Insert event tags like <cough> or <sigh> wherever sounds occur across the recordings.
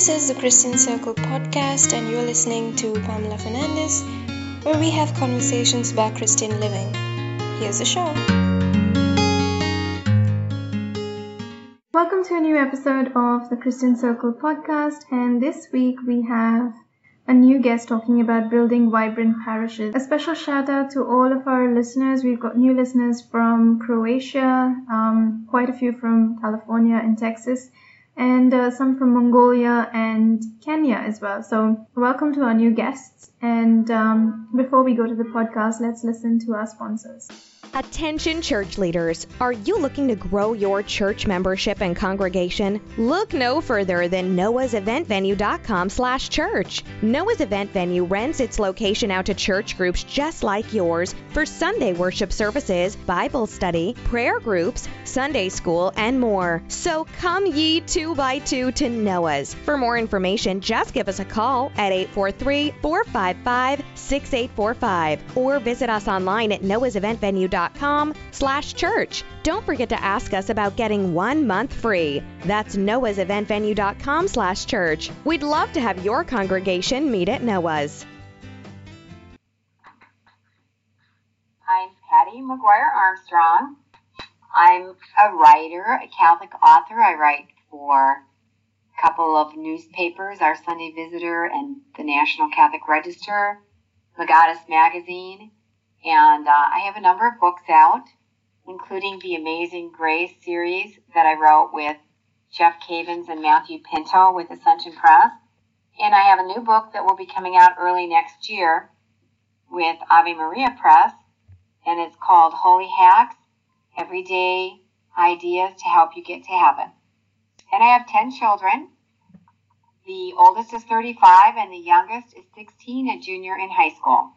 This is the Christian Circle podcast, and you're listening to Pamela Fernandez, where we have conversations about Christian living. Here's the show. Welcome to a new episode of the Christian Circle podcast, and this week we have a new guest talking about building vibrant parishes. A special shout out to all of our listeners. We've got new listeners from Croatia, um, quite a few from California and Texas and uh, some from Mongolia and Kenya as well. So, welcome to our new guests. And um, before we go to the podcast, let's listen to our sponsors. Attention church leaders, are you looking to grow your church membership and congregation? Look no further than noahseventvenue.com/church. Noah's Event Venue rents its location out to church groups just like yours for Sunday worship services, Bible study, prayer groups, Sunday school, and more. So come ye two by two to Noah's. For more information, just give us a call at 843-455-6845 or visit us online at noahseventvenue.com noahseventvenue.com slash church. Don't forget to ask us about getting one month free. That's noahseventvenue.com slash church. We'd love to have your congregation meet at Noah's. I'm Patti Maguire Armstrong. I'm a writer, a Catholic author. I write for a couple of newspapers, Our Sunday Visitor and the National Catholic Register, Legatus Magazine, and uh, I have a number of books out, including the Amazing Grace series that I wrote with Jeff Cavins and Matthew Pinto with Ascension Press. And I have a new book that will be coming out early next year with Ave Maria Press, and it's called Holy Hacks Everyday Ideas to Help You Get to Heaven. And I have 10 children. The oldest is 35, and the youngest is 16, a junior in high school.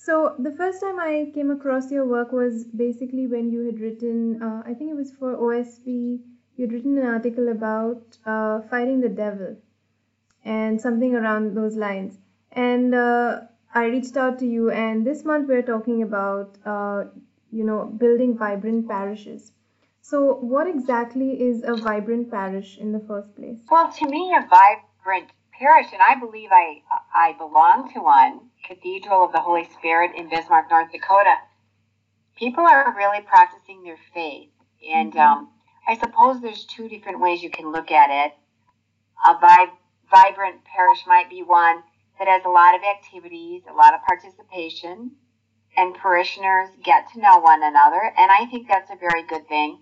So the first time I came across your work was basically when you had written, uh, I think it was for OSV, you had written an article about uh, fighting the devil and something around those lines. And uh, I reached out to you, and this month we're talking about, uh, you know, building vibrant parishes. So, what exactly is a vibrant parish in the first place? Well, to me, a vibrant parish, and I believe I I belong to one, Cathedral of the Holy Spirit in Bismarck, North Dakota. People are really practicing their faith, and mm-hmm. um, I suppose there's two different ways you can look at it. A vi- vibrant parish might be one that has a lot of activities, a lot of participation, and parishioners get to know one another, and I think that's a very good thing.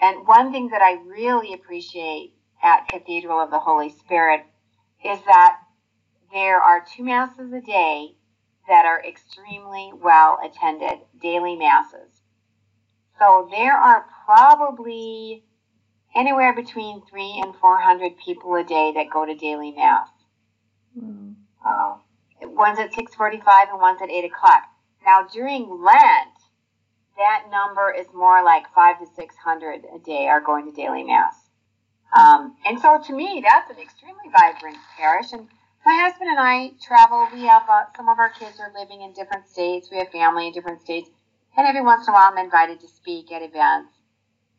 And one thing that I really appreciate at Cathedral of the Holy Spirit is that there are two masses a day that are extremely well attended, daily masses. So there are probably anywhere between three and four hundred people a day that go to daily mass. Mm. Uh, one's at six forty-five and one's at eight o'clock. Now during Lent, that number is more like five to six hundred a day are going to daily mass. Um, and so to me, that's an extremely vibrant parish. And my husband and I travel. We have uh, some of our kids are living in different states. We have family in different states. And every once in a while, I'm invited to speak at events.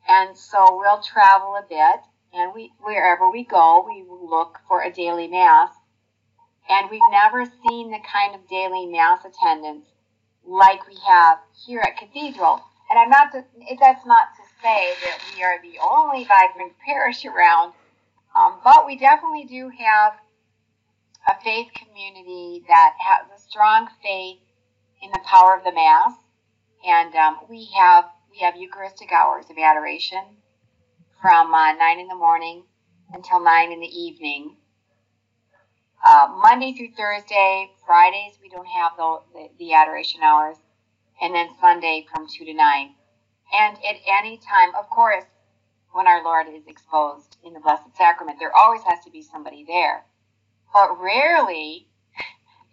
And so we'll travel a bit. And we, wherever we go, we look for a daily mass. And we've never seen the kind of daily mass attendance like we have here at Cathedral. And I'm not to, that's not to say that we are the only vibrant parish around, um, but we definitely do have a faith community that has a strong faith in the power of the Mass, and um, we have we have Eucharistic hours of adoration from uh, nine in the morning until nine in the evening. Uh, Monday through Thursday, Fridays we don't have the, the, the adoration hours, and then Sunday from two to nine. And at any time, of course, when our Lord is exposed in the Blessed Sacrament, there always has to be somebody there. But rarely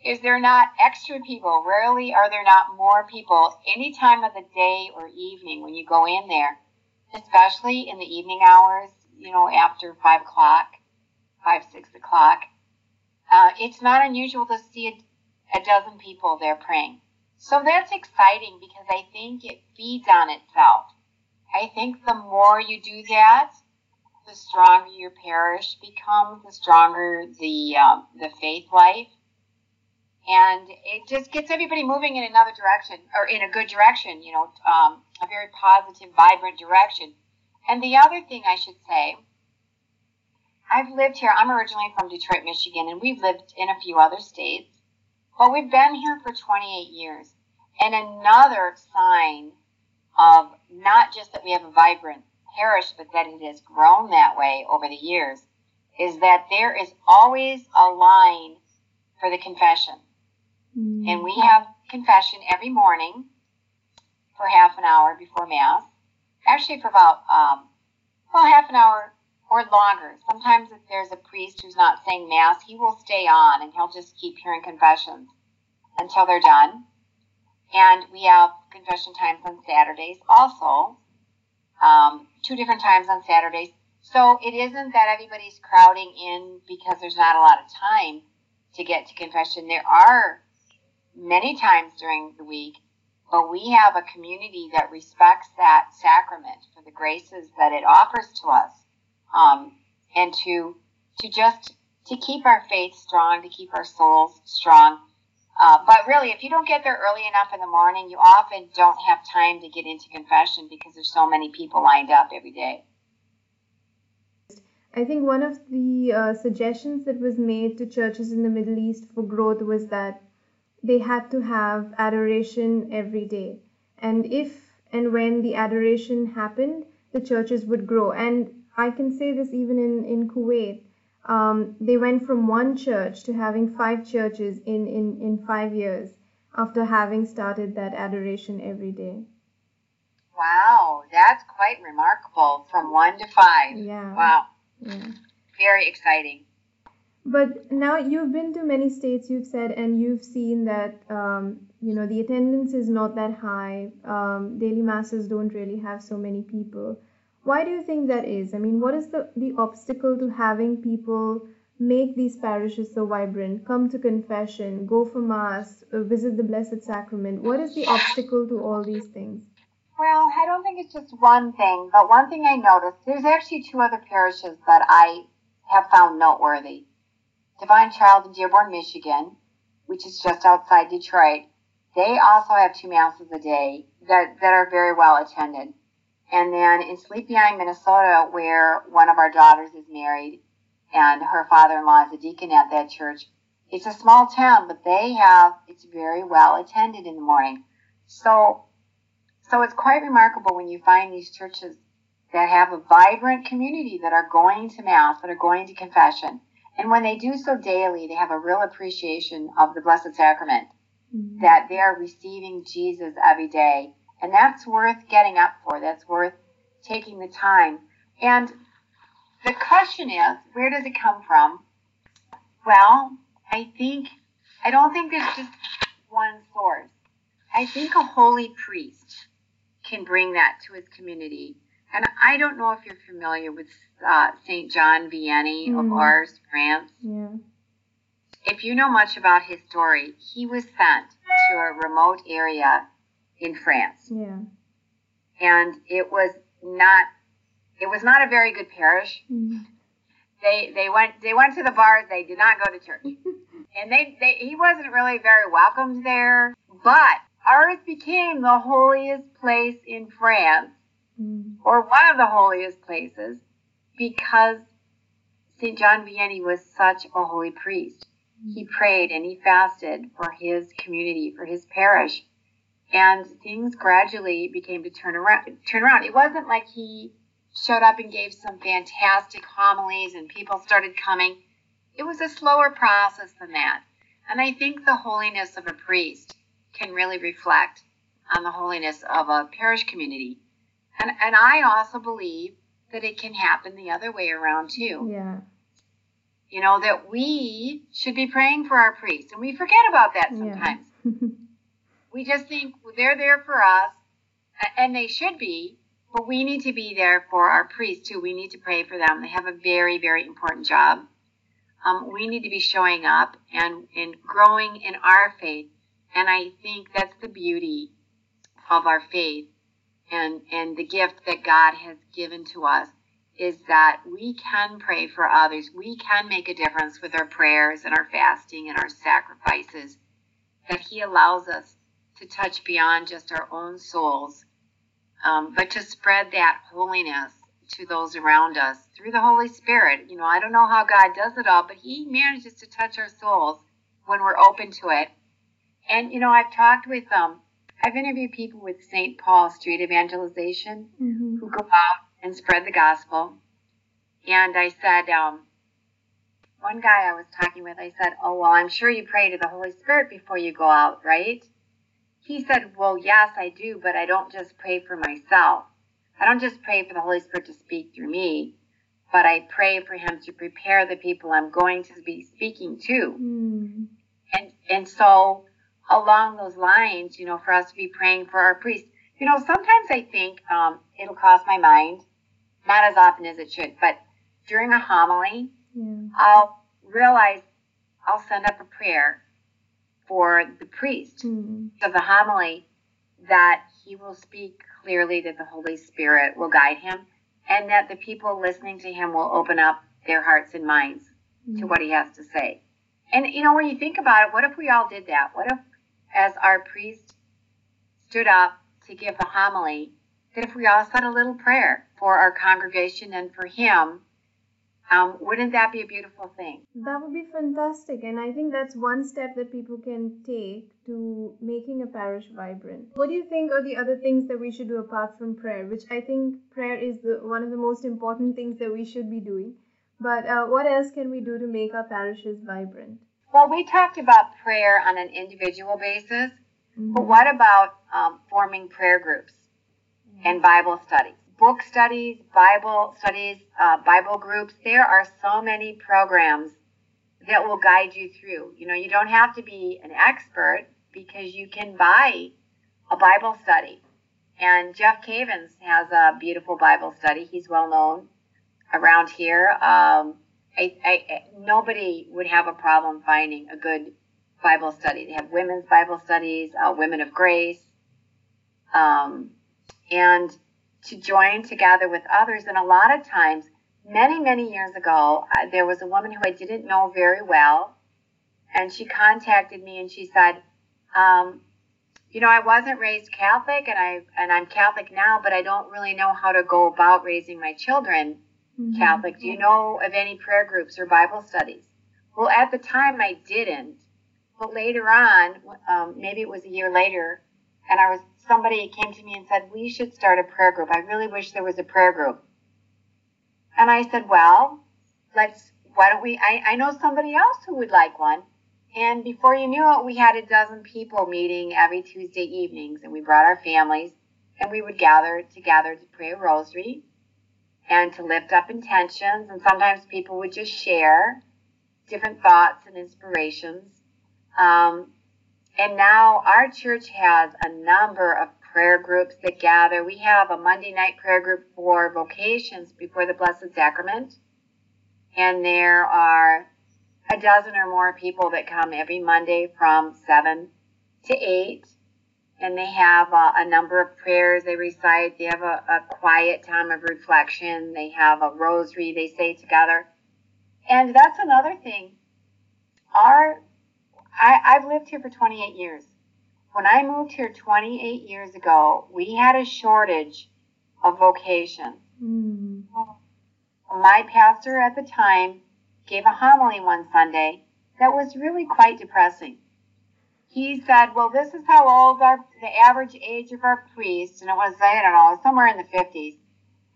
is there not extra people. Rarely are there not more people any time of the day or evening when you go in there, especially in the evening hours, you know, after 5 o'clock, 5, 6 o'clock. Uh, it's not unusual to see a, a dozen people there praying. So that's exciting because I think it feeds on itself. I think the more you do that, the stronger your parish becomes, the stronger the um, the faith life, and it just gets everybody moving in another direction or in a good direction. You know, um, a very positive, vibrant direction. And the other thing I should say, I've lived here. I'm originally from Detroit, Michigan, and we've lived in a few other states. But we've been here for 28 years. And another sign of not just that we have a vibrant parish, but that it has grown that way over the years, is that there is always a line for the confession. Mm-hmm. And we have confession every morning for half an hour before Mass. Actually, for about, um, well, half an hour or longer. Sometimes if there's a priest who's not saying Mass, he will stay on and he'll just keep hearing confessions until they're done. And we have confession times on Saturdays also, um, two different times on Saturdays. So it isn't that everybody's crowding in because there's not a lot of time to get to confession. There are many times during the week, but we have a community that respects that sacrament for the graces that it offers to us, um, and to to just to keep our faith strong, to keep our souls strong. Uh, but really, if you don't get there early enough in the morning, you often don't have time to get into confession because there's so many people lined up every day. I think one of the uh, suggestions that was made to churches in the Middle East for growth was that they had to have adoration every day. And if and when the adoration happened, the churches would grow. And I can say this even in, in Kuwait um, they went from one church to having five churches in, in, in five years after having started that adoration every day. Wow, that's quite remarkable. From one to five. Yeah. Wow. Yeah. Very exciting. But now you've been to many states, you've said, and you've seen that um, you know the attendance is not that high. Um, daily masses don't really have so many people. Why do you think that is? I mean, what is the, the obstacle to having people make these parishes so vibrant, come to confession, go for Mass, uh, visit the Blessed Sacrament? What is the obstacle to all these things? Well, I don't think it's just one thing, but one thing I noticed, there's actually two other parishes that I have found noteworthy. Divine Child in Dearborn, Michigan, which is just outside Detroit, they also have two masses a day that, that are very well attended. And then in Sleepy Eye, Minnesota, where one of our daughters is married and her father-in-law is a deacon at that church, it's a small town, but they have, it's very well attended in the morning. So, so it's quite remarkable when you find these churches that have a vibrant community that are going to mass, that are going to confession. And when they do so daily, they have a real appreciation of the Blessed Sacrament, mm-hmm. that they are receiving Jesus every day and that's worth getting up for. That's worth taking the time. And the question is, where does it come from? Well, I think, I don't think there's just one source. I think a holy priest can bring that to his community. And I don't know if you're familiar with uh, St. John Vianney mm. of Ars, France. Yeah. If you know much about his story, he was sent to a remote area in France. Yeah. And it was not it was not a very good parish. Mm-hmm. They they went they went to the bars, they did not go to church. <laughs> and they, they he wasn't really very welcomed there. But Ars became the holiest place in France, mm-hmm. or one of the holiest places, because St. John Vianney was such a holy priest. Mm-hmm. He prayed and he fasted for his community, for his parish and things gradually became to turn around. Turn around. It wasn't like he showed up and gave some fantastic homilies and people started coming. It was a slower process than that. And I think the holiness of a priest can really reflect on the holiness of a parish community. And and I also believe that it can happen the other way around too. Yeah. You know, that we should be praying for our priests. And we forget about that sometimes. Yeah. <laughs> We just think they're there for us, and they should be, but we need to be there for our priests too. We need to pray for them. They have a very, very important job. Um, we need to be showing up and, and growing in our faith. And I think that's the beauty of our faith and, and the gift that God has given to us is that we can pray for others. We can make a difference with our prayers and our fasting and our sacrifices. That He allows us to touch beyond just our own souls, um, but to spread that holiness to those around us through the Holy Spirit. You know, I don't know how God does it all, but He manages to touch our souls when we're open to it. And, you know, I've talked with them. Um, I've interviewed people with St. Paul Street Evangelization mm-hmm. who go out and spread the gospel. And I said, um, one guy I was talking with, I said, Oh, well, I'm sure you pray to the Holy Spirit before you go out, right? He said, Well, yes, I do, but I don't just pray for myself. I don't just pray for the Holy Spirit to speak through me, but I pray for Him to prepare the people I'm going to be speaking to. Mm. And and so along those lines, you know, for us to be praying for our priests. You know, sometimes I think um, it'll cross my mind, not as often as it should, but during a homily, yeah. I'll realize I'll send up a prayer for the priest mm. of the homily that he will speak clearly, that the Holy Spirit will guide him, and that the people listening to him will open up their hearts and minds mm. to what he has to say. And you know, when you think about it, what if we all did that? What if, as our priest stood up to give the homily, that if we all said a little prayer for our congregation and for him, um, wouldn't that be a beautiful thing? That would be fantastic. And I think that's one step that people can take to making a parish vibrant. What do you think are the other things that we should do apart from prayer? Which I think prayer is the, one of the most important things that we should be doing. But uh, what else can we do to make our parishes vibrant? Well, we talked about prayer on an individual basis, mm-hmm. but what about um, forming prayer groups mm-hmm. and Bible studies? Book studies, Bible studies, uh, Bible groups. There are so many programs that will guide you through. You know, you don't have to be an expert because you can buy a Bible study. And Jeff Cavins has a beautiful Bible study. He's well known around here. Um, I, I, nobody would have a problem finding a good Bible study. They have women's Bible studies, uh, women of grace, um, and to join together with others. And a lot of times, many, many years ago, uh, there was a woman who I didn't know very well, and she contacted me and she said, um, you know, I wasn't raised Catholic, and I and I'm Catholic now, but I don't really know how to go about raising my children mm-hmm. Catholic. Do you know of any prayer groups or Bible studies? Well, at the time I didn't, but later on, um, maybe it was a year later, and I was somebody came to me and said we should start a prayer group. I really wish there was a prayer group. And I said, well, let's. Why don't we? I, I know somebody else who would like one. And before you knew it, we had a dozen people meeting every Tuesday evenings, and we brought our families, and we would gather together to pray a rosary and to lift up intentions. And sometimes people would just share different thoughts and inspirations. Um, and now our church has a number of prayer groups that gather. We have a Monday night prayer group for vocations before the Blessed Sacrament. And there are a dozen or more people that come every Monday from 7 to 8 and they have a, a, number of prayers they recite. They have a, a, quiet time of reflection. They have a rosary they say together. And that's another thing. Our, I, I've lived here for 28 years. When I moved here 28 years ago, we had a shortage of vocation. Mm. My pastor at the time gave a homily one Sunday that was really quite depressing he said, well, this is how old our, the average age of our priests, and it was, I don't know, somewhere in the 50s.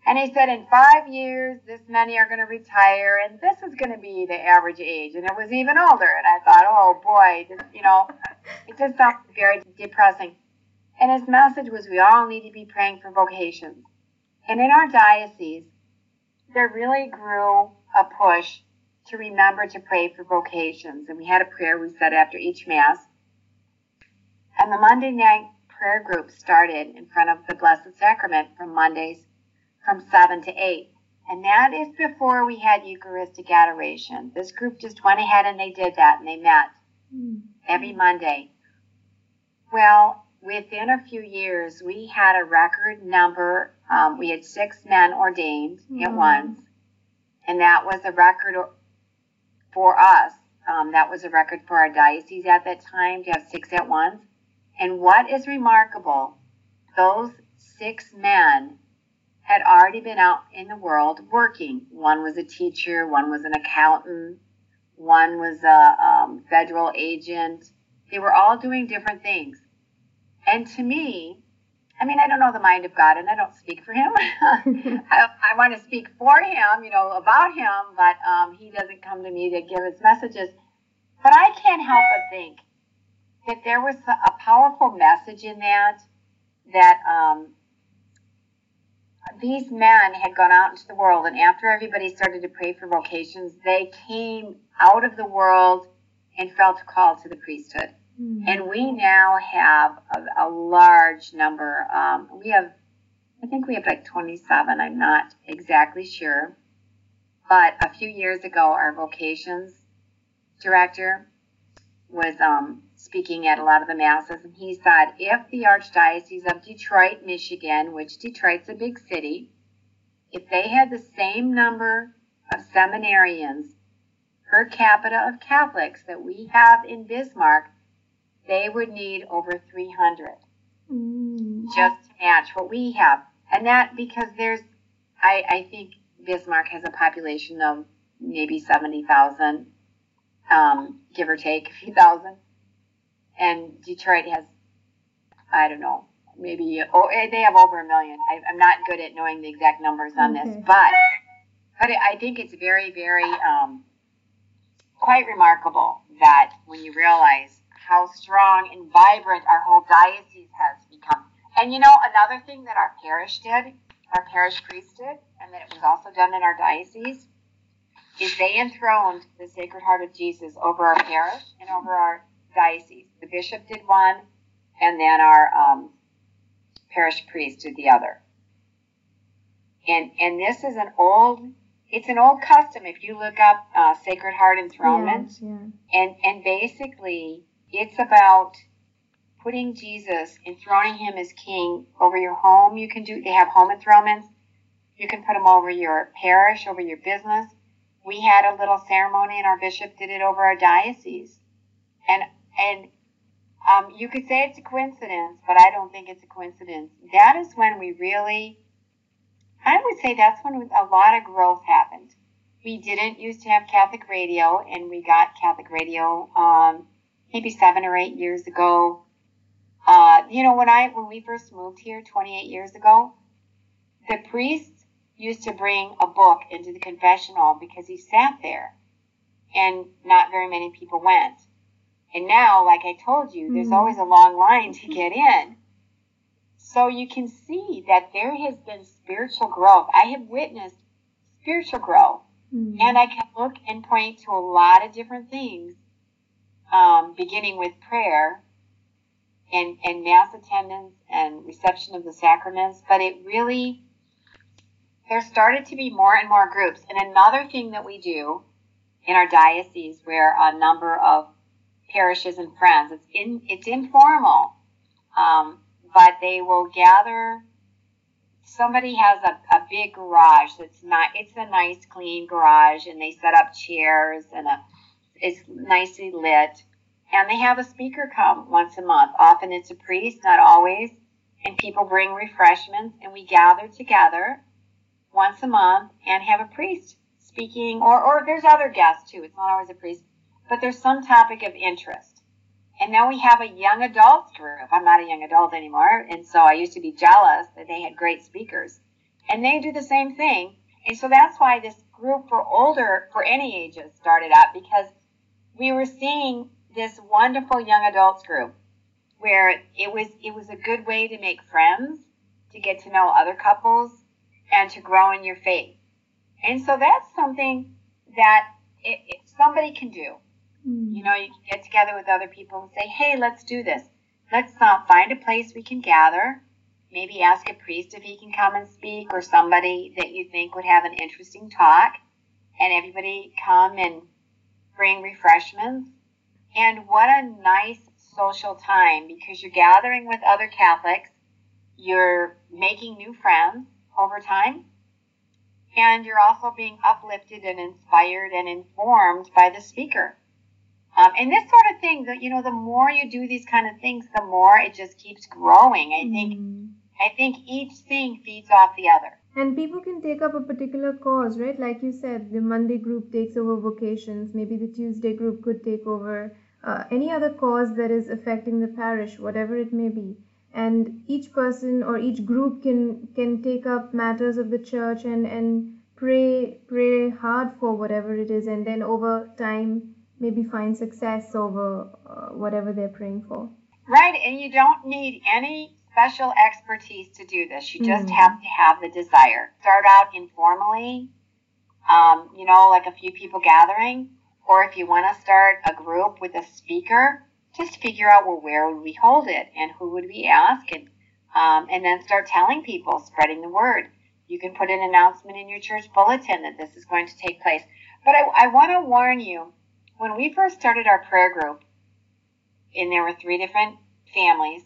And he said, in five years, this many are going to retire, and this is going to be the average age. And it was even older. And I thought, oh boy, this, you know, it just sounds very depressing. And his message was we all need to be praying for vocations. And in our diocese, there really grew a push to remember to pray for vocations. And we had a prayer we said after each Mass. And the Monday night prayer group started in front of the Blessed Sacrament from Mondays from 7 to 8. And that is before we had Eucharistic adoration. This group just went ahead and they did that and they met every Monday. Well, within a few years, we had a record number Um, we had six men ordained at Mm. once, and that was a record for us. Um, that was a record for our diocese at that time to have six at once. And what is remarkable, those six men had already been out in the world working. One was a teacher, one was an accountant, one was a um, federal agent. They were all doing different things. And to me, I mean, I don't know the mind of God, and I don't speak for him. <laughs> I, I want to speak for him, you know, about him, but um, he doesn't come to me to give his messages. But I can't help but think that there was a powerful message in that, that um, these men had gone out into the world, and after everybody started to pray for vocations, they came out of the world and felt a call to the priesthood. Mm. And we now have a, a large number. Um, we have, I think we have like 27. I'm not exactly sure. But a few years ago, our vocations director was um, speaking at a lot of the masses, and he said if the Archdiocese of Detroit, Michigan, which Detroit's a big city, if they had the same number of seminarians per capita of Catholics that we have in Bismarck, they would need over 300 Mm. just to match what we have. And that because there's, I, I think Bismarck has a population of maybe 70,000, um, give or take a few thousand. And Detroit has, I don't know, maybe, oh, eh, they have over a million. I, I'm not good at knowing the exact numbers on Okay. this, but, but I think it's very, very, um, quite remarkable that when you realize how strong and vibrant our whole diocese has become. And you know, another thing that our parish did, our parish priest did, and that it was also done in our diocese, is they enthroned the Sacred Heart of Jesus over our parish and over our diocese. The bishop did one, and then our um, parish priest did the other. And and this is an old, it's an old custom. If you look up uh, Sacred Heart enthronement, Yeah, and and basically it's about putting Jesus, enthroning him as king over your home. You can do they have home enthronements. You can put them over your parish, over your business. We had a little ceremony, and our bishop did it over our diocese. And and um, you could say it's a coincidence, but I don't think it's a coincidence. That is when we really, I would say that's when a lot of growth happened. We didn't used to have Catholic radio, and we got Catholic radio um, maybe seven or eight years ago. Uh, you know, when I when we first moved here 28 years ago, the priest used to bring a book into the confessional because he sat there, and not very many people went. And now, like I told you, there's Mhm. always a long line to get in. So you can see that there has been spiritual growth. I have witnessed spiritual growth. Mm. And I can look and point to a lot of different things, um, beginning with prayer and, and mass attendance and reception of the sacraments. But it really, there started to be more and more groups. And another thing that we do in our diocese, where a number of parishes and friends, it's in, it's informal, um, but they will gather somebody has a, a big garage that's not it's a nice clean garage and they set up chairs and a it's nicely lit. And they have a speaker come once a month. Often it's a priest not always. And people bring refreshments and we gather together once a month and have a priest speaking or or there's other guests too. It's not always a priest but there's some topic of interest and now we have a young adult group. I'm not a young adult anymore. And so I used to be jealous that they had great speakers. And they do the same thing. And so that's why this group for older, for any ages, started up because we were seeing this wonderful young adults group where it was it was a good way to make friends, to get to know other couples, and to grow in your faith. And so that's something that it, it, somebody can do. Mm. You know, you can get together with other people and say, hey, let's do this. Let's uh, find a place we can gather. Maybe ask a priest if he can come and speak or somebody that you think would have an interesting talk. And everybody come and bring refreshments. And what a nice social time because you're gathering with other Catholics. You're making new friends. over time. And you're also being uplifted and inspired and informed by the speaker. Um, and this sort of thing, that you know, the more you do these kind of things, the more it just keeps growing. I think, Mm. I think each thing feeds off the other. And people can take up a particular cause, right? Like you said, the Monday group takes over vocations. Maybe the Tuesday group could take over uh, any other cause that is affecting the parish, whatever it may be. And each person or each group can can take up matters of the church and and pray pray hard for whatever it is, and then over time maybe find success over uh, whatever they're praying for. Right, and you don't need any special expertise to do this. You just Mhm. have to have the desire. Start out informally, um, you know, like a few people gathering, or if you want to start a group with a speaker, just figure out well where would we hold it and who would we ask, and um, and then start telling people, spreading the word. You can put an announcement in your church bulletin that this is going to take place. But I, I want to warn you, when we first started our prayer group, and there were three different families,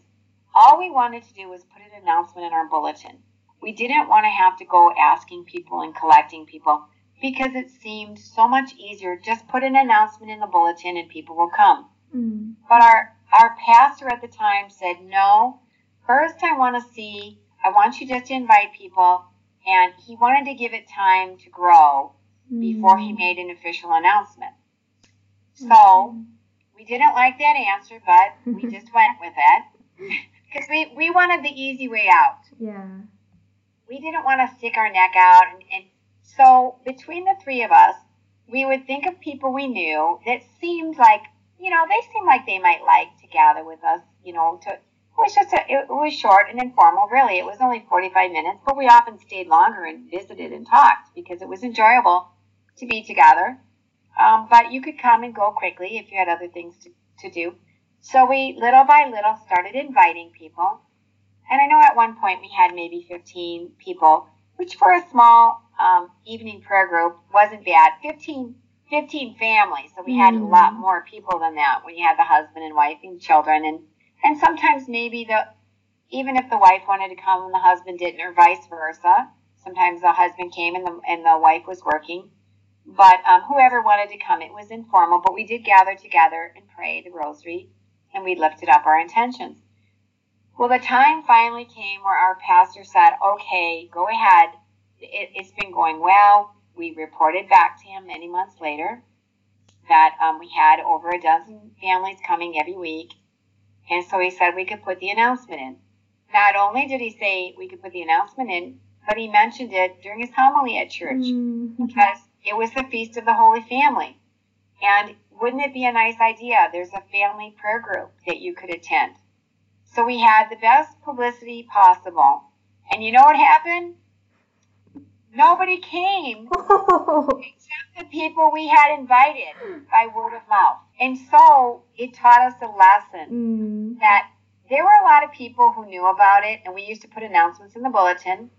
all we wanted to do was put an announcement in our bulletin. We didn't want to have to go asking people and collecting people because it seemed so much easier. Just put an announcement in the bulletin and people will come. Mm. But our, our pastor at the time said, no, first I want to see, I want you just to invite people. And he wanted to give it time to grow before he Mm. made an official announcement. So we didn't like that answer, but we <laughs> just went with it <laughs> because we, we wanted the easy way out. Yeah. We didn't want to stick our neck out. And, and so between the three of us, we would think of people we knew that seemed like, you know, they seemed like they might like to gather with us, you know, to, it was just a, it was short and informal, really. It was only 45 minutes, but we often stayed longer and visited and talked because it was enjoyable to be together. Um, but you could come and go quickly if you had other things to, to do. So we little by little started inviting people. And I know at one point we had maybe 15 people, which for a small um, evening prayer group wasn't bad. 15, 15 families. So we had a Mm. lot more people than that when you had the husband and wife and children. And, and sometimes maybe the, even if the wife wanted to come and the husband didn't or vice versa, sometimes the husband came and the, and the wife was working. But um, whoever wanted to come, it was informal, but we did gather together and pray the rosary and we lifted up our intentions. Well, the time finally came where our pastor said, okay, go ahead. It, it's been going well. We reported back to him many months later that um, we had over a dozen families coming every week. And so he said we could put the announcement in. Not only did he say we could put the announcement in, but he mentioned it during his homily at church Mm. because it was the Feast of the Holy Family. And wouldn't it be a nice idea? There's a family prayer group that you could attend. So we had the best publicity possible. And you know what happened? Nobody came <laughs> except the people we had invited by word of mouth. And so it taught us a lesson Mm. that there were a lot of people who knew about it, and we used to put announcements in the bulletin.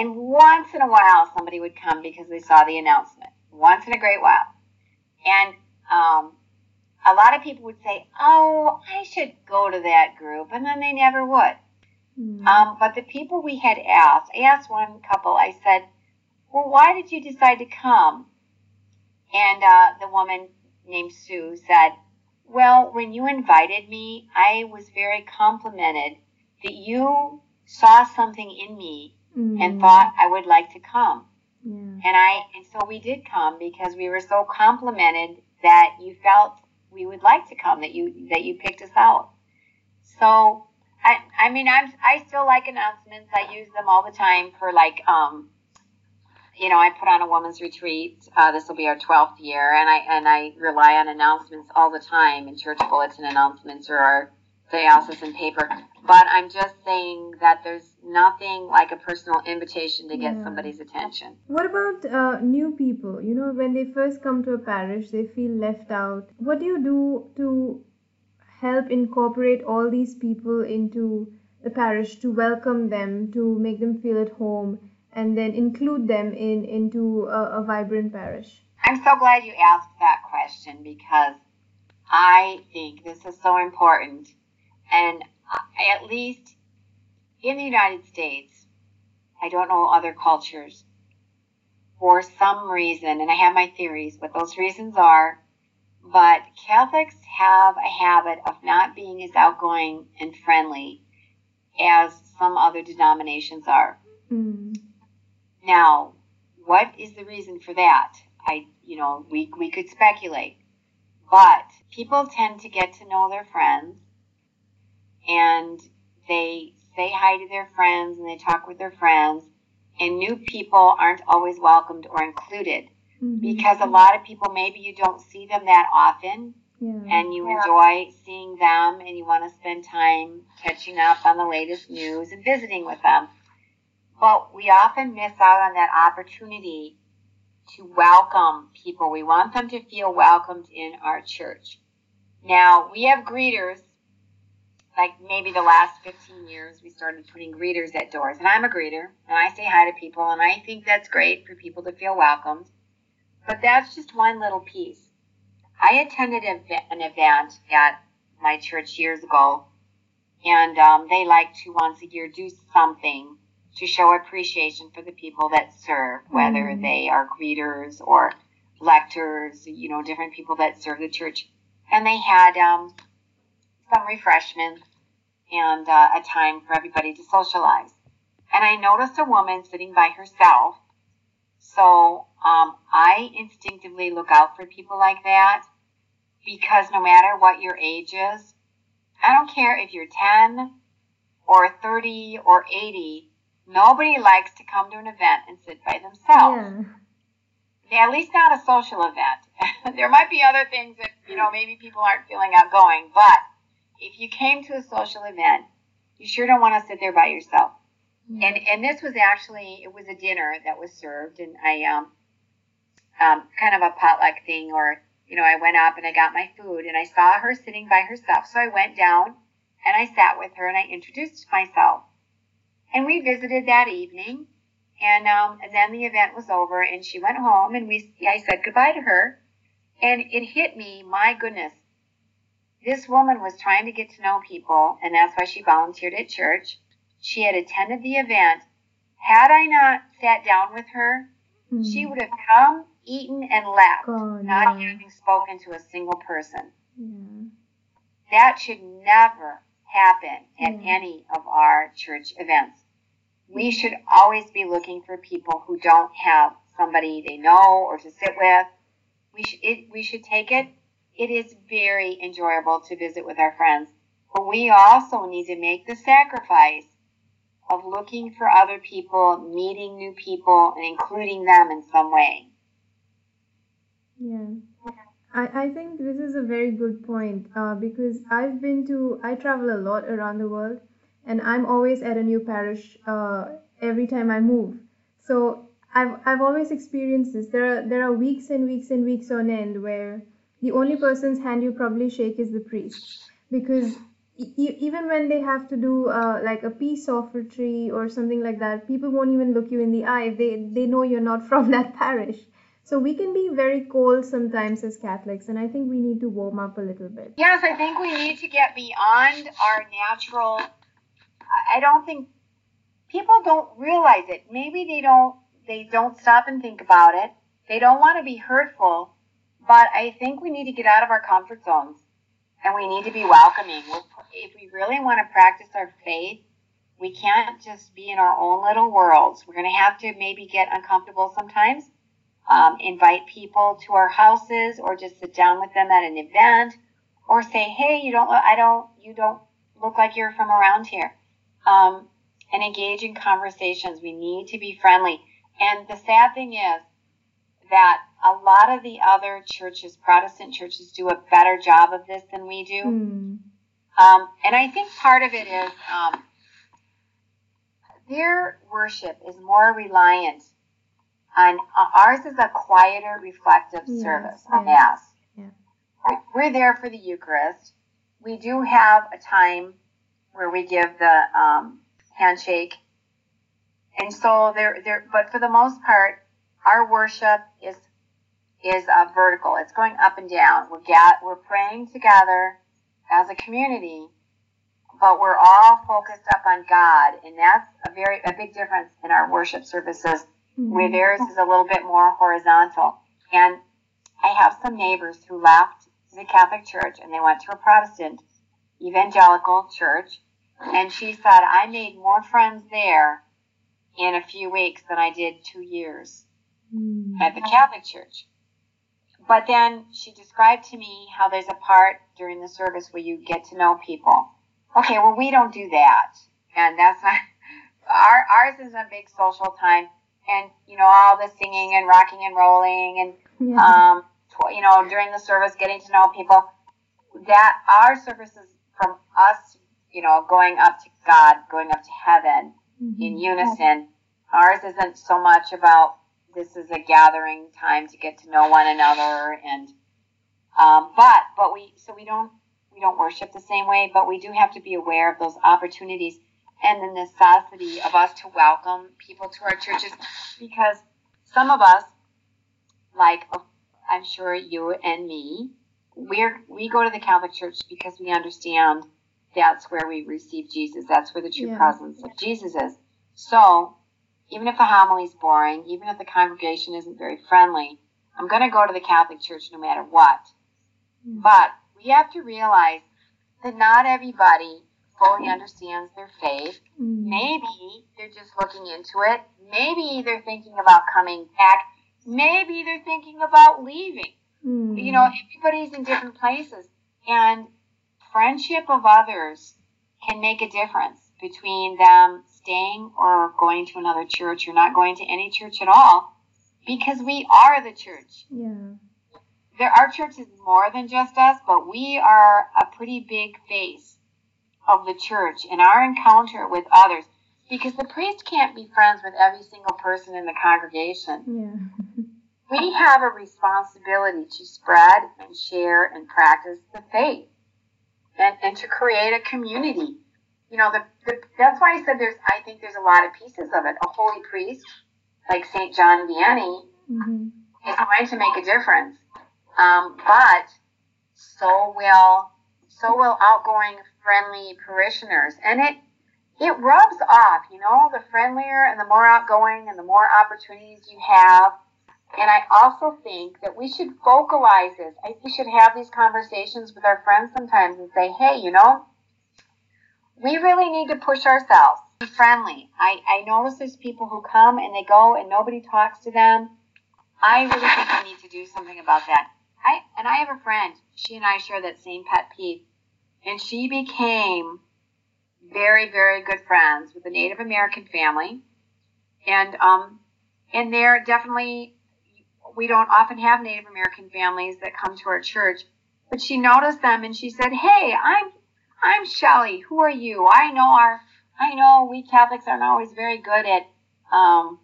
And once in a while, somebody would come because they saw the announcement. Once in a great while. And um, a lot of people would say, Oh, I should go to that group. And then they never would. Mm. Um, but the people we had asked, I asked one couple, I said, Well, why did you decide to come? And uh, the woman named Sue said, Well, when you invited me, I was very complimented that you saw something in me Mm. and thought I would like to come. Yeah. And I and so we did come because we were so complimented that you felt we would like to come, that you that you picked us out. So I I mean I'm I still like announcements. I use them all the time for like um you know, I put on a woman's retreat. Uh, this will be our twelfth year, and I and I rely on announcements all the time in church bulletin announcements or our diocesan paper. But I'm just saying that there's nothing like a personal invitation to get Yeah. somebody's attention. What about uh, new people? You know, when they first come to a parish, they feel left out. What do you do to help incorporate all these people into the parish to welcome them, to make them feel at home, and then include them in into a, a vibrant parish? I'm so glad you asked that question because I think this is so important. And at least in the United States, I don't know other cultures, for some reason, and I have my theories, what those reasons are, but Catholics have a habit of not being as outgoing and friendly as some other denominations are. Mm. Now, what is the reason for that? I, you know, we, we could speculate, but people tend to get to know their friends and they say hi to their friends and they talk with their friends and new people aren't always welcomed or included Mhm. because a lot of people maybe you don't see them that often yeah. and you enjoy seeing them and you want to spend time catching up on the latest news and visiting with them. But we often miss out on that opportunity to welcome people. We want them to feel welcomed in our church. Now, we have greeters. Like maybe the last 15 years, we started putting greeters at doors. And I'm a greeter, and I say hi to people, and I think that's great for people to feel welcomed. But that's just one little piece. I attended an event at my church years ago, and um, they like to once a year do something to show appreciation for the people that serve, whether Mhm. they are greeters or lectors, you know, different people that serve the church. And they had um, some refreshments and uh, a time for everybody to socialize. And I noticed a woman sitting by herself. So um, I instinctively look out for people like that because no matter what your age is, I don't care if you're 10 or 30 or 80, nobody likes to come to an event and sit by themselves. yeah. At least not a social event. <laughs> there might be other things that, you know, maybe people aren't feeling outgoing, but if you came to a social event, you sure don't want to sit there by yourself. And and this was actually it was a dinner that was served, and I um um kind of a potluck thing, or you know I went up and I got my food, and I saw her sitting by herself, so I went down and I sat with her and I introduced myself, and we visited that evening, and um and then the event was over, and she went home, and we I said goodbye to her, and it hit me, my goodness. This woman was trying to get to know people, and that's why she volunteered at church she had attended the event. Had I not sat down with her, Mm. she would have come, eaten, and left, God, not yeah. having spoken to a single person. Yeah. That should never happen at Yeah. any of our church events. We should always be looking for people who don't have somebody they know or to sit with. We should, it, we should take it. It is very enjoyable to visit with our friends, but we also need to make the sacrifice of looking for other people, meeting new people, and including them in some way. Yeah. I, I think this is a very good point uh, because I've been to, I travel a lot around the world and I'm always at a new parish uh, every time I move. So I've, I've always experienced this. There are, there are weeks and weeks and weeks on end where the only person's hand you probably shake is the priest because even when they have to do uh, like a peace offertory or something like that, people won't even look you in the eye they, they know you're not <laughs> from that parish. So we can be very cold sometimes as Catholics, and I think we need to warm up a little bit. Yes, I think we need to get beyond our natural. I don't think people don't realize it. Maybe they don't. They don't stop and think about it. They don't want to be hurtful, but I think we need to get out of our comfort zones, and we need to be welcoming. If we really want to practice our faith, we can't just be in our own little worlds. We're going to have to maybe get uncomfortable sometimes um, invite people to our houses or just sit down with them at an event or say, hey, you don't, I don't, you don't look like you're from around here. Um, and engage in conversations. We need to be friendly. And the sad thing is that a lot of the other churches, Protestant churches, do a better job of this than we do. Hmm. Um, and I think part of it is um, their worship is more reliant on uh, ours is a quieter, reflective Yes, service, a yes, mass. yeah. We're- We're there for the Eucharist. We do have a time where we give the um, handshake, and so there, there. But for the most part, our worship is is uh, vertical. It's going up and down. We're ga- we're praying together as a community, but we're all focused up on God, and that's a very a big difference in our worship services, mm-hmm. where theirs is a little bit more horizontal. And I have some neighbors who left the Catholic Church and they went to a Protestant evangelical church, and she said I made more friends there in a few weeks than I did two years mm-hmm. at the Catholic Church. But then she described to me how there's a part during the service where you get to know people. Okay, well, we don't do that. And that's not, <laughs> our, ours is a big social time. And, you know, all the singing and rocking and rolling and, yeah. um, you know, during the service, getting to know people. That our service is from us, you know, going up to God, going up to heaven mm-hmm. in unison. Ours isn't so much about this is a gathering time to get to know one another and um, but but we so we don't we don't worship the same way but we do have to be aware of those opportunities and the necessity of us to welcome people to our churches because some of us like i'm sure you and me we're we go to the catholic church because we understand that's where we receive jesus that's where the true yeah. presence of jesus is so even if the homily is boring, even if the congregation isn't very friendly, I'm going to go to the Catholic Church no matter what. Mm. But we have to realize that not everybody fully understands their faith. Mm. Maybe they're just looking into it. Maybe they're thinking about coming back. Maybe they're thinking about leaving. Mm. You know, everybody's in different places. And friendship of others can make a difference between them staying or going to another church or not going to any church at all because we are the church. Yeah. There are churches more than just us, but we are a pretty big face of the church in our encounter with others because the priest can't be friends with every single person in the congregation. Yeah. <laughs> we have a responsibility to spread and share and practice the faith and, and to create a community you know, the, the, that's why I said there's, I think there's a lot of pieces of it. A holy priest, like St. John Vianney, mm-hmm. is going to make a difference. Um, but so will, so will outgoing, friendly parishioners. And it, it rubs off, you know, the friendlier and the more outgoing and the more opportunities you have. And I also think that we should vocalize this. I think we should have these conversations with our friends sometimes and say, hey, you know, we really need to push ourselves. Be friendly. I, I notice there's people who come and they go and nobody talks to them. I really think we need to do something about that. I and I have a friend. She and I share that same pet peeve, and she became very very good friends with a Native American family, and um, and they're definitely we don't often have Native American families that come to our church, but she noticed them and she said, "Hey, I'm I'm Shelley. Who are you? I know our, I know we Catholics aren't always very good at um,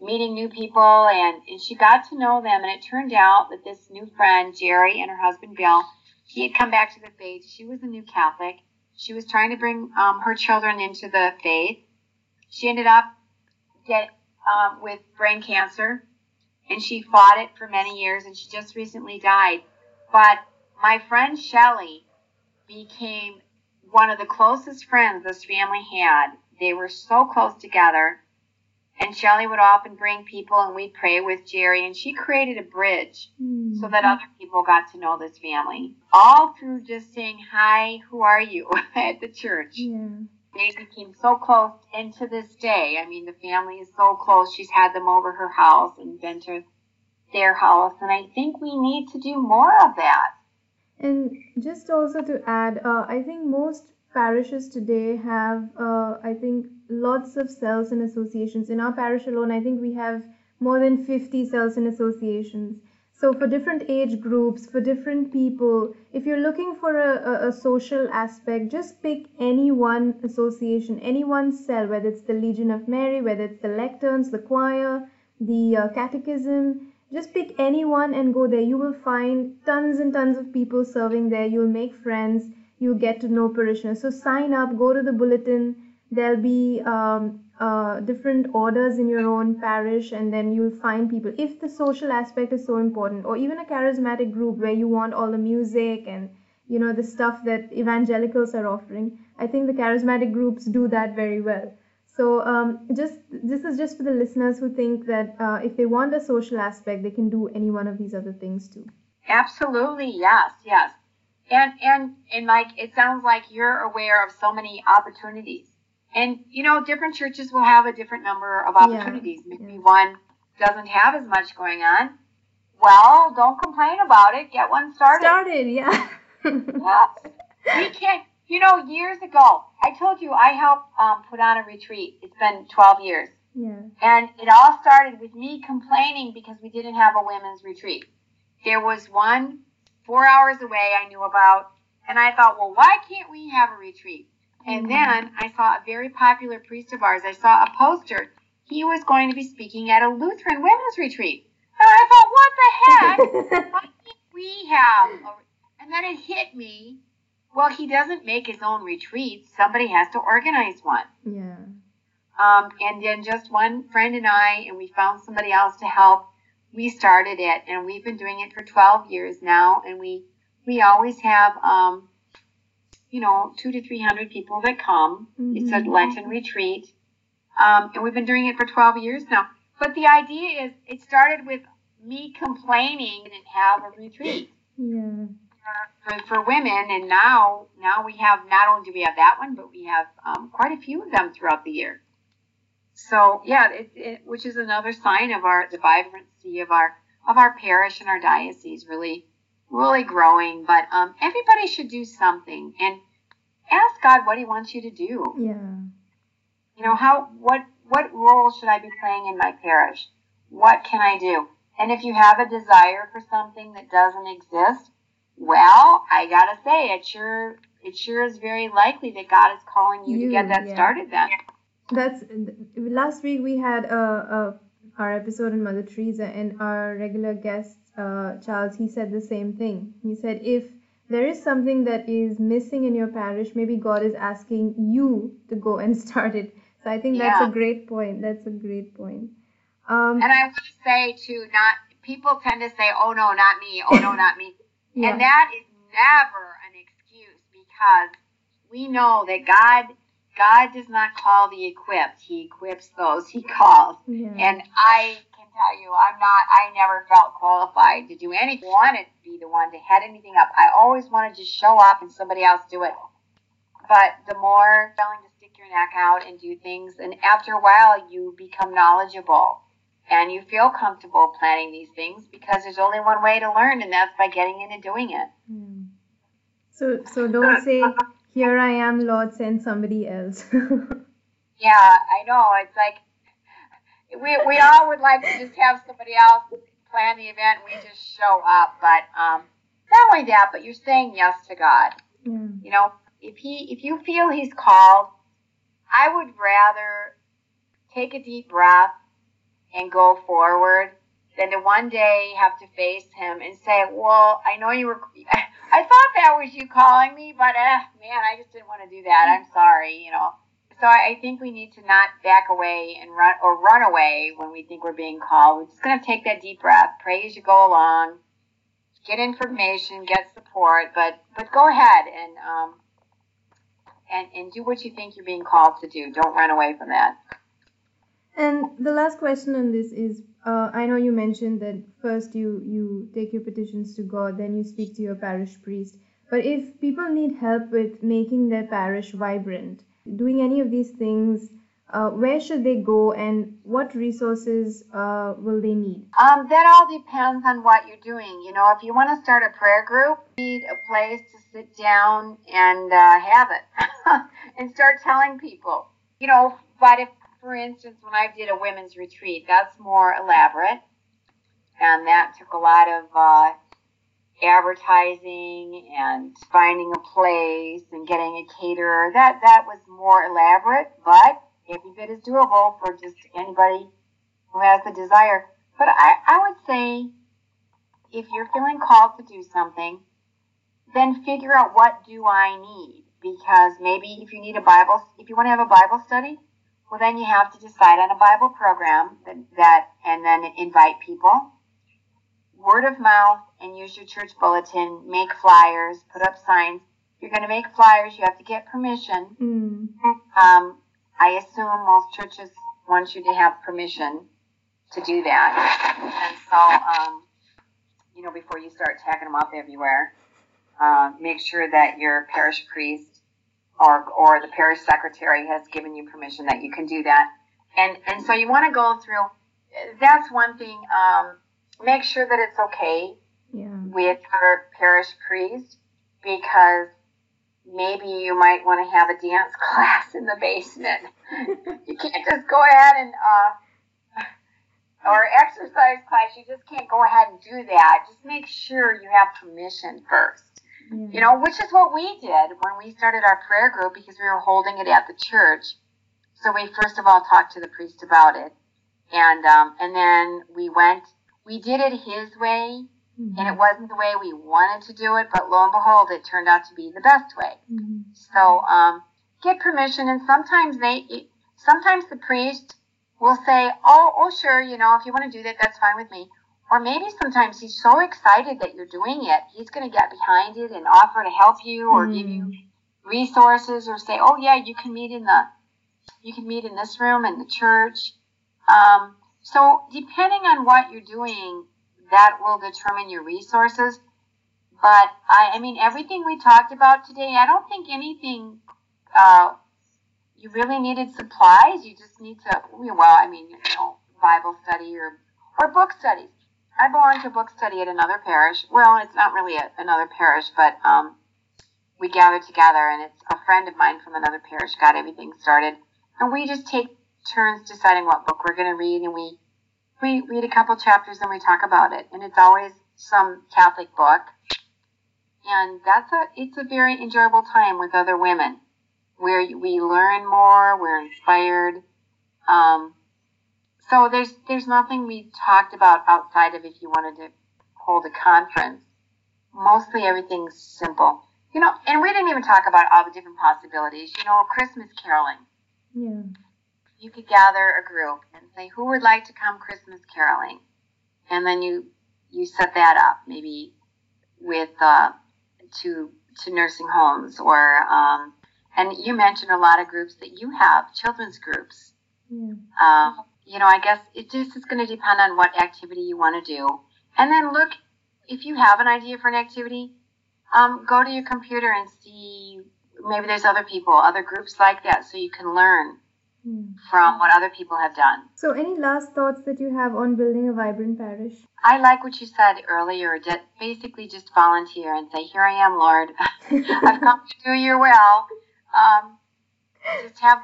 meeting new people, and, and she got to know them. And it turned out that this new friend, Jerry, and her husband Bill, he had come back to the faith. She was a new Catholic. She was trying to bring um, her children into the faith. She ended up get um, with brain cancer, and she fought it for many years, and she just recently died. But my friend Shelley became one of the closest friends this family had. They were so close together. And Shelly would often bring people and we'd pray with Jerry and she created a bridge mm-hmm. so that other people got to know this family. All through just saying, Hi, who are you? <laughs> at the church. Yeah. They became so close and to this day, I mean the family is so close. She's had them over her house and been to their house and I think we need to do more of that. And just also to add, uh, I think most parishes today have, uh, I think, lots of cells and associations. In our parish alone, I think we have more than 50 cells and associations. So, for different age groups, for different people, if you're looking for a, a, a, social aspect, just pick any one association, any one cell, whether it's the Legion of Mary, whether it's the lecterns, the choir, the uh, catechism, just pick anyone and go there. You will find tons and tons of people serving there. You'll make friends. You'll get to know parishioners. So sign up, go to the bulletin. There'll be um, uh, different orders in your own parish, and then you'll find people. If the social aspect is so important, or even a charismatic group where you want all the music and you know the stuff that evangelicals are offering. I think the charismatic groups do that very well. So um, just this is just for the listeners who think that uh, if they want a social aspect, they can do any one of these other things too. Absolutely, yes, yes. And and and Mike, it sounds like you're aware of so many opportunities. And you know, different churches will have a different number of opportunities. Yeah, Maybe yeah. one doesn't have as much going on. Well, don't complain about it. Get one started. Started, yeah. <laughs> yes. We can't you know, years ago, I told you I helped um, put on a retreat. It's been 12 years. Yeah. And it all started with me complaining because we didn't have a women's retreat. There was one four hours away I knew about, and I thought, well, why can't we have a retreat? And mm-hmm. then I saw a very popular priest of ours. I saw a poster. He was going to be speaking at a Lutheran women's retreat. And I thought, what the heck? <laughs> why can't we have a... And then it hit me well, he doesn't make his own retreats. Somebody has to organize one. Yeah. Um, and then just one friend and I, and we found somebody else to help. We started it, and we've been doing it for 12 years now. And we we always have, um, you know, two to 300 people that come. Mm-hmm. It's a Lenten retreat, um, and we've been doing it for 12 years now. But the idea is, it started with me complaining and have a retreat. Yeah for, for women, and now now we have not only do we have that one, but we have um, quite a few of them throughout the year. So yeah, it, it, which is another sign of our the vibrancy of our of our parish and our diocese really really growing. But um, everybody should do something and ask God what He wants you to do. Yeah. You know how what what role should I be playing in my parish? What can I do? And if you have a desire for something that doesn't exist, well, I gotta say, it sure it sure is very likely that God is calling you, you to get that yeah. started. Then that's last week we had a, a our episode on Mother Teresa, and our regular guest uh, Charles he said the same thing. He said if there is something that is missing in your parish, maybe God is asking you to go and <laughs> start it. So I think yeah. that's a great point. That's a great point. Um, and I want to say too, not people tend to say, "Oh no, not me. Oh no, not me." Yeah. And that is never an excuse because we know that God God does not call the equipped. He equips those he calls. Yeah. And I can tell you, I'm not I never felt qualified to do anything. I wanted to be the one to head anything up. I always wanted to show up and somebody else do it. But the more willing to stick your neck out and do things and after a while you become knowledgeable and you feel comfortable planning these things because there's only one way to learn and that's by getting in and doing it mm. so so don't say here i am lord send somebody else <laughs> yeah i know it's like we, we all would like to just have somebody else plan the event and we just show up but um not only that but you're saying yes to god yeah. you know if he if you feel he's called i would rather take a deep breath and go forward than to one day have to face him and say, well, I know you were, <laughs> I thought that was you calling me, but uh, man, I just didn't want to do that. I'm sorry, you know. So I think we need to not back away and run or run away when we think we're being called. We're just going to take that deep breath, pray as you go along, get information, get support, but but go ahead and um and and do what you think you're being called to do. Don't run away from that. And the last question on this is uh, I know you mentioned that first you, you take your petitions to God, then you speak to your parish priest. But if people need help with making their parish vibrant, doing any of these things, uh, where should they go and what resources uh, will they need? Um, that all depends on what you're doing. You know, if you want to start a prayer group, you need a place to sit down and uh, have it <laughs> and start telling people. You know, but if for instance, when I did a women's retreat, that's more elaborate, and that took a lot of uh, advertising and finding a place and getting a caterer. That that was more elaborate, but every bit is doable for just anybody who has the desire. But I, I would say if you're feeling called to do something, then figure out what do I need. Because maybe if you need a Bible, if you want to have a Bible study, well, then you have to decide on a Bible program that, that and then invite people. word of mouth and use your church bulletin, make flyers, put up signs. You're going to make flyers, you have to get permission. Mm. Um, I assume most churches want you to have permission to do that. And so, um, you know, before you start tagging them up everywhere, uh, make sure that your parish priest or, or the parish secretary has given you permission that you can do that. And, and so you want to go through, that's one thing. Um, make sure that it's okay Yeah. with your parish priest because maybe you might want to have a dance <laughs> class in the basement. you can't just go ahead and uh, or exercise class. You just can't go ahead and do that. Just make sure you have permission first. Yeah. You know, which is what we did when we started our prayer group because we were holding it at the church. So we first of all talked to the priest about it, and um, and then we went. We did it his way, Mhm. and it wasn't the way we wanted to do it, but lo and behold, it turned out to be the best way. Mhm. So um, get permission, and sometimes they, sometimes the priest will say, "Oh, oh, sure, you know, if you want to do that, that's fine with me." Or maybe sometimes he's so excited that you're doing it, he's going to get behind it and offer to help you or give you resources or say, "Oh, yeah, you can meet in the, you can meet in this room in the church." Um, so depending on what you're doing, that will determine your resources. But I, I mean, everything we talked about today, I don't think anything. Uh, you really needed supplies. You just need to. Well, I mean, you know, Bible study or or book studies. I belong to a book study at another parish. Well, it's not really a, another parish, but um, we gather together, and it's a friend of mine from another parish got everything started, and we just take turns deciding what book we're going to read, and we we read a couple chapters and we talk about it, and it's always some Catholic book, and that's a it's a very enjoyable time with other women, where we learn more, we're inspired. Um, so there's there's nothing we talked about outside of if you wanted to hold a conference. Mostly everything's simple, you know. And we didn't even talk about all the different possibilities. You know, Christmas caroling Yeah. you could gather a group and say who would like to come Christmas caroling, and then you you set that up maybe with uh, to to nursing homes or um, and you mentioned a lot of groups that you have children's groups. Yeah. Um, you know, I guess it just is going to depend on what activity you want to do, and then look if you have an idea for an activity. Um, go to your computer and see maybe there's other people, other groups like that, so you can learn Yeah. from what other people have done. So, any last thoughts that you have on building a vibrant parish? I like what you said earlier. That basically just volunteer and say, "Here I am, Lord. <laughs> I've come to do Your will." Um, just have.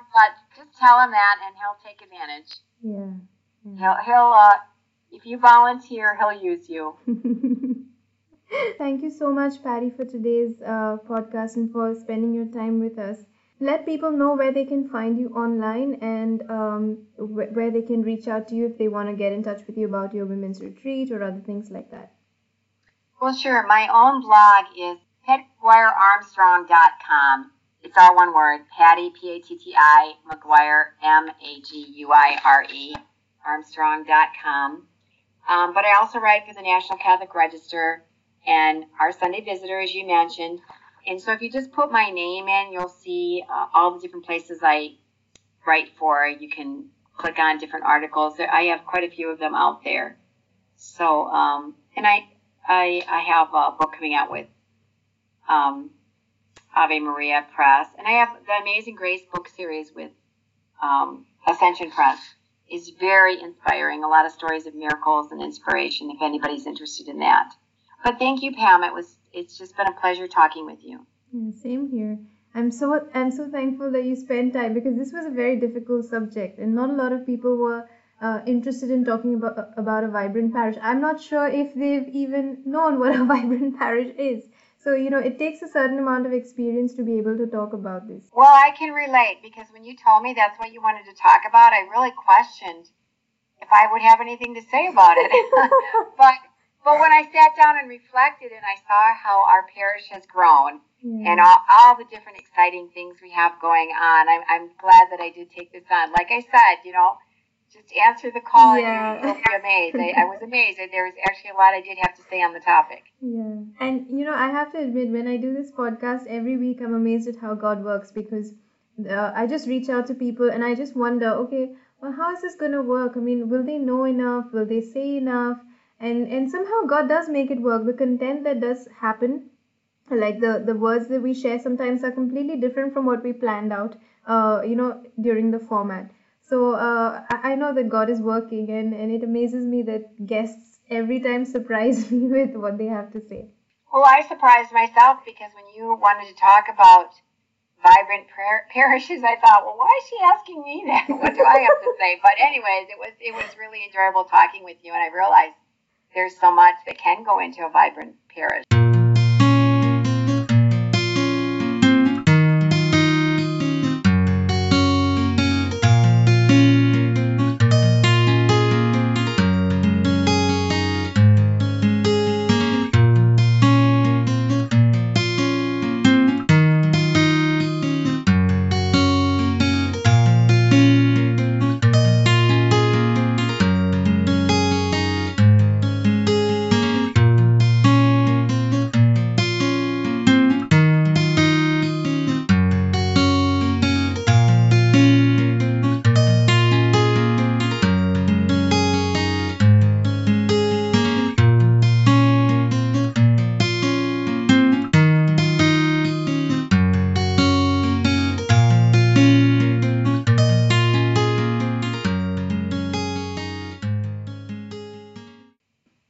Just tell him that, and he'll take advantage. Yeah. yeah. He'll he'll. Uh, if you volunteer, he'll use you. <laughs> Thank you so much, Patti, for today's uh, podcast and for spending your time with us. Let people know where they can find you online and um, wh- where they can reach out to you if they want to get in touch with you about your women's retreat or other things like that. Well, sure. My own blog is pattimaguirearmstrong.com. It's all one word. Patti, P-A-T-T-I, Maguire, M-A-G-U-I-R-E, Armstrong.com. Um, but I also write for the National Catholic Register and our Sunday Visitor, as you mentioned. And so if you just put my name in, you'll see uh, all the different places I write for. You can click on different articles. I have quite a few of them out there. So, um, and I, I, I have a book coming out with um, Ave Maria Press, and I have the Amazing Grace book series with um, Ascension Press. is very inspiring. A lot of stories of miracles and inspiration. If anybody's interested in that, but thank you, Pam. It was it's just been a pleasure talking with you. Yeah, same here. I'm so I'm so thankful that you spent time because this was a very difficult subject and not a lot of people were uh, interested in talking about about a vibrant parish. I'm not sure if they've even known what a <laughs> vibrant parish is. So you know, it takes a certain amount of experience to be able to talk about this. Well, I can relate because when you told me that's what you wanted to talk about, I really questioned if I would have anything to say about it. <laughs> but but when I sat down and reflected and I saw how our parish has grown and all, all the different exciting things we have going on, I'm, I'm glad that I did take this on. Like I said, you know, just answer the call yeah. and you'll be amazed. I, I was amazed. and There was actually a lot I did have to say on the topic. Yeah. And, you know, I have to admit, when I do this podcast every week, I'm amazed at how God works because uh, I just reach out to people and I just wonder, okay, well, how is this going to work? I mean, will they know enough? Will they say enough? And, and somehow God does make it work. The content that does happen, like the, the words that we share sometimes are completely different from what we planned out, uh, you know, during the format. So uh, I know that God is working, and, and it amazes me that guests every time <laughs> surprise me with what they have to say. Well, I surprised myself because when you wanted to talk about vibrant <laughs> parishes, I thought, well, why is she asking me that? What do I have to say? But anyways, it was it was really enjoyable talking with you, and I realized there's so much that can go into a vibrant parish.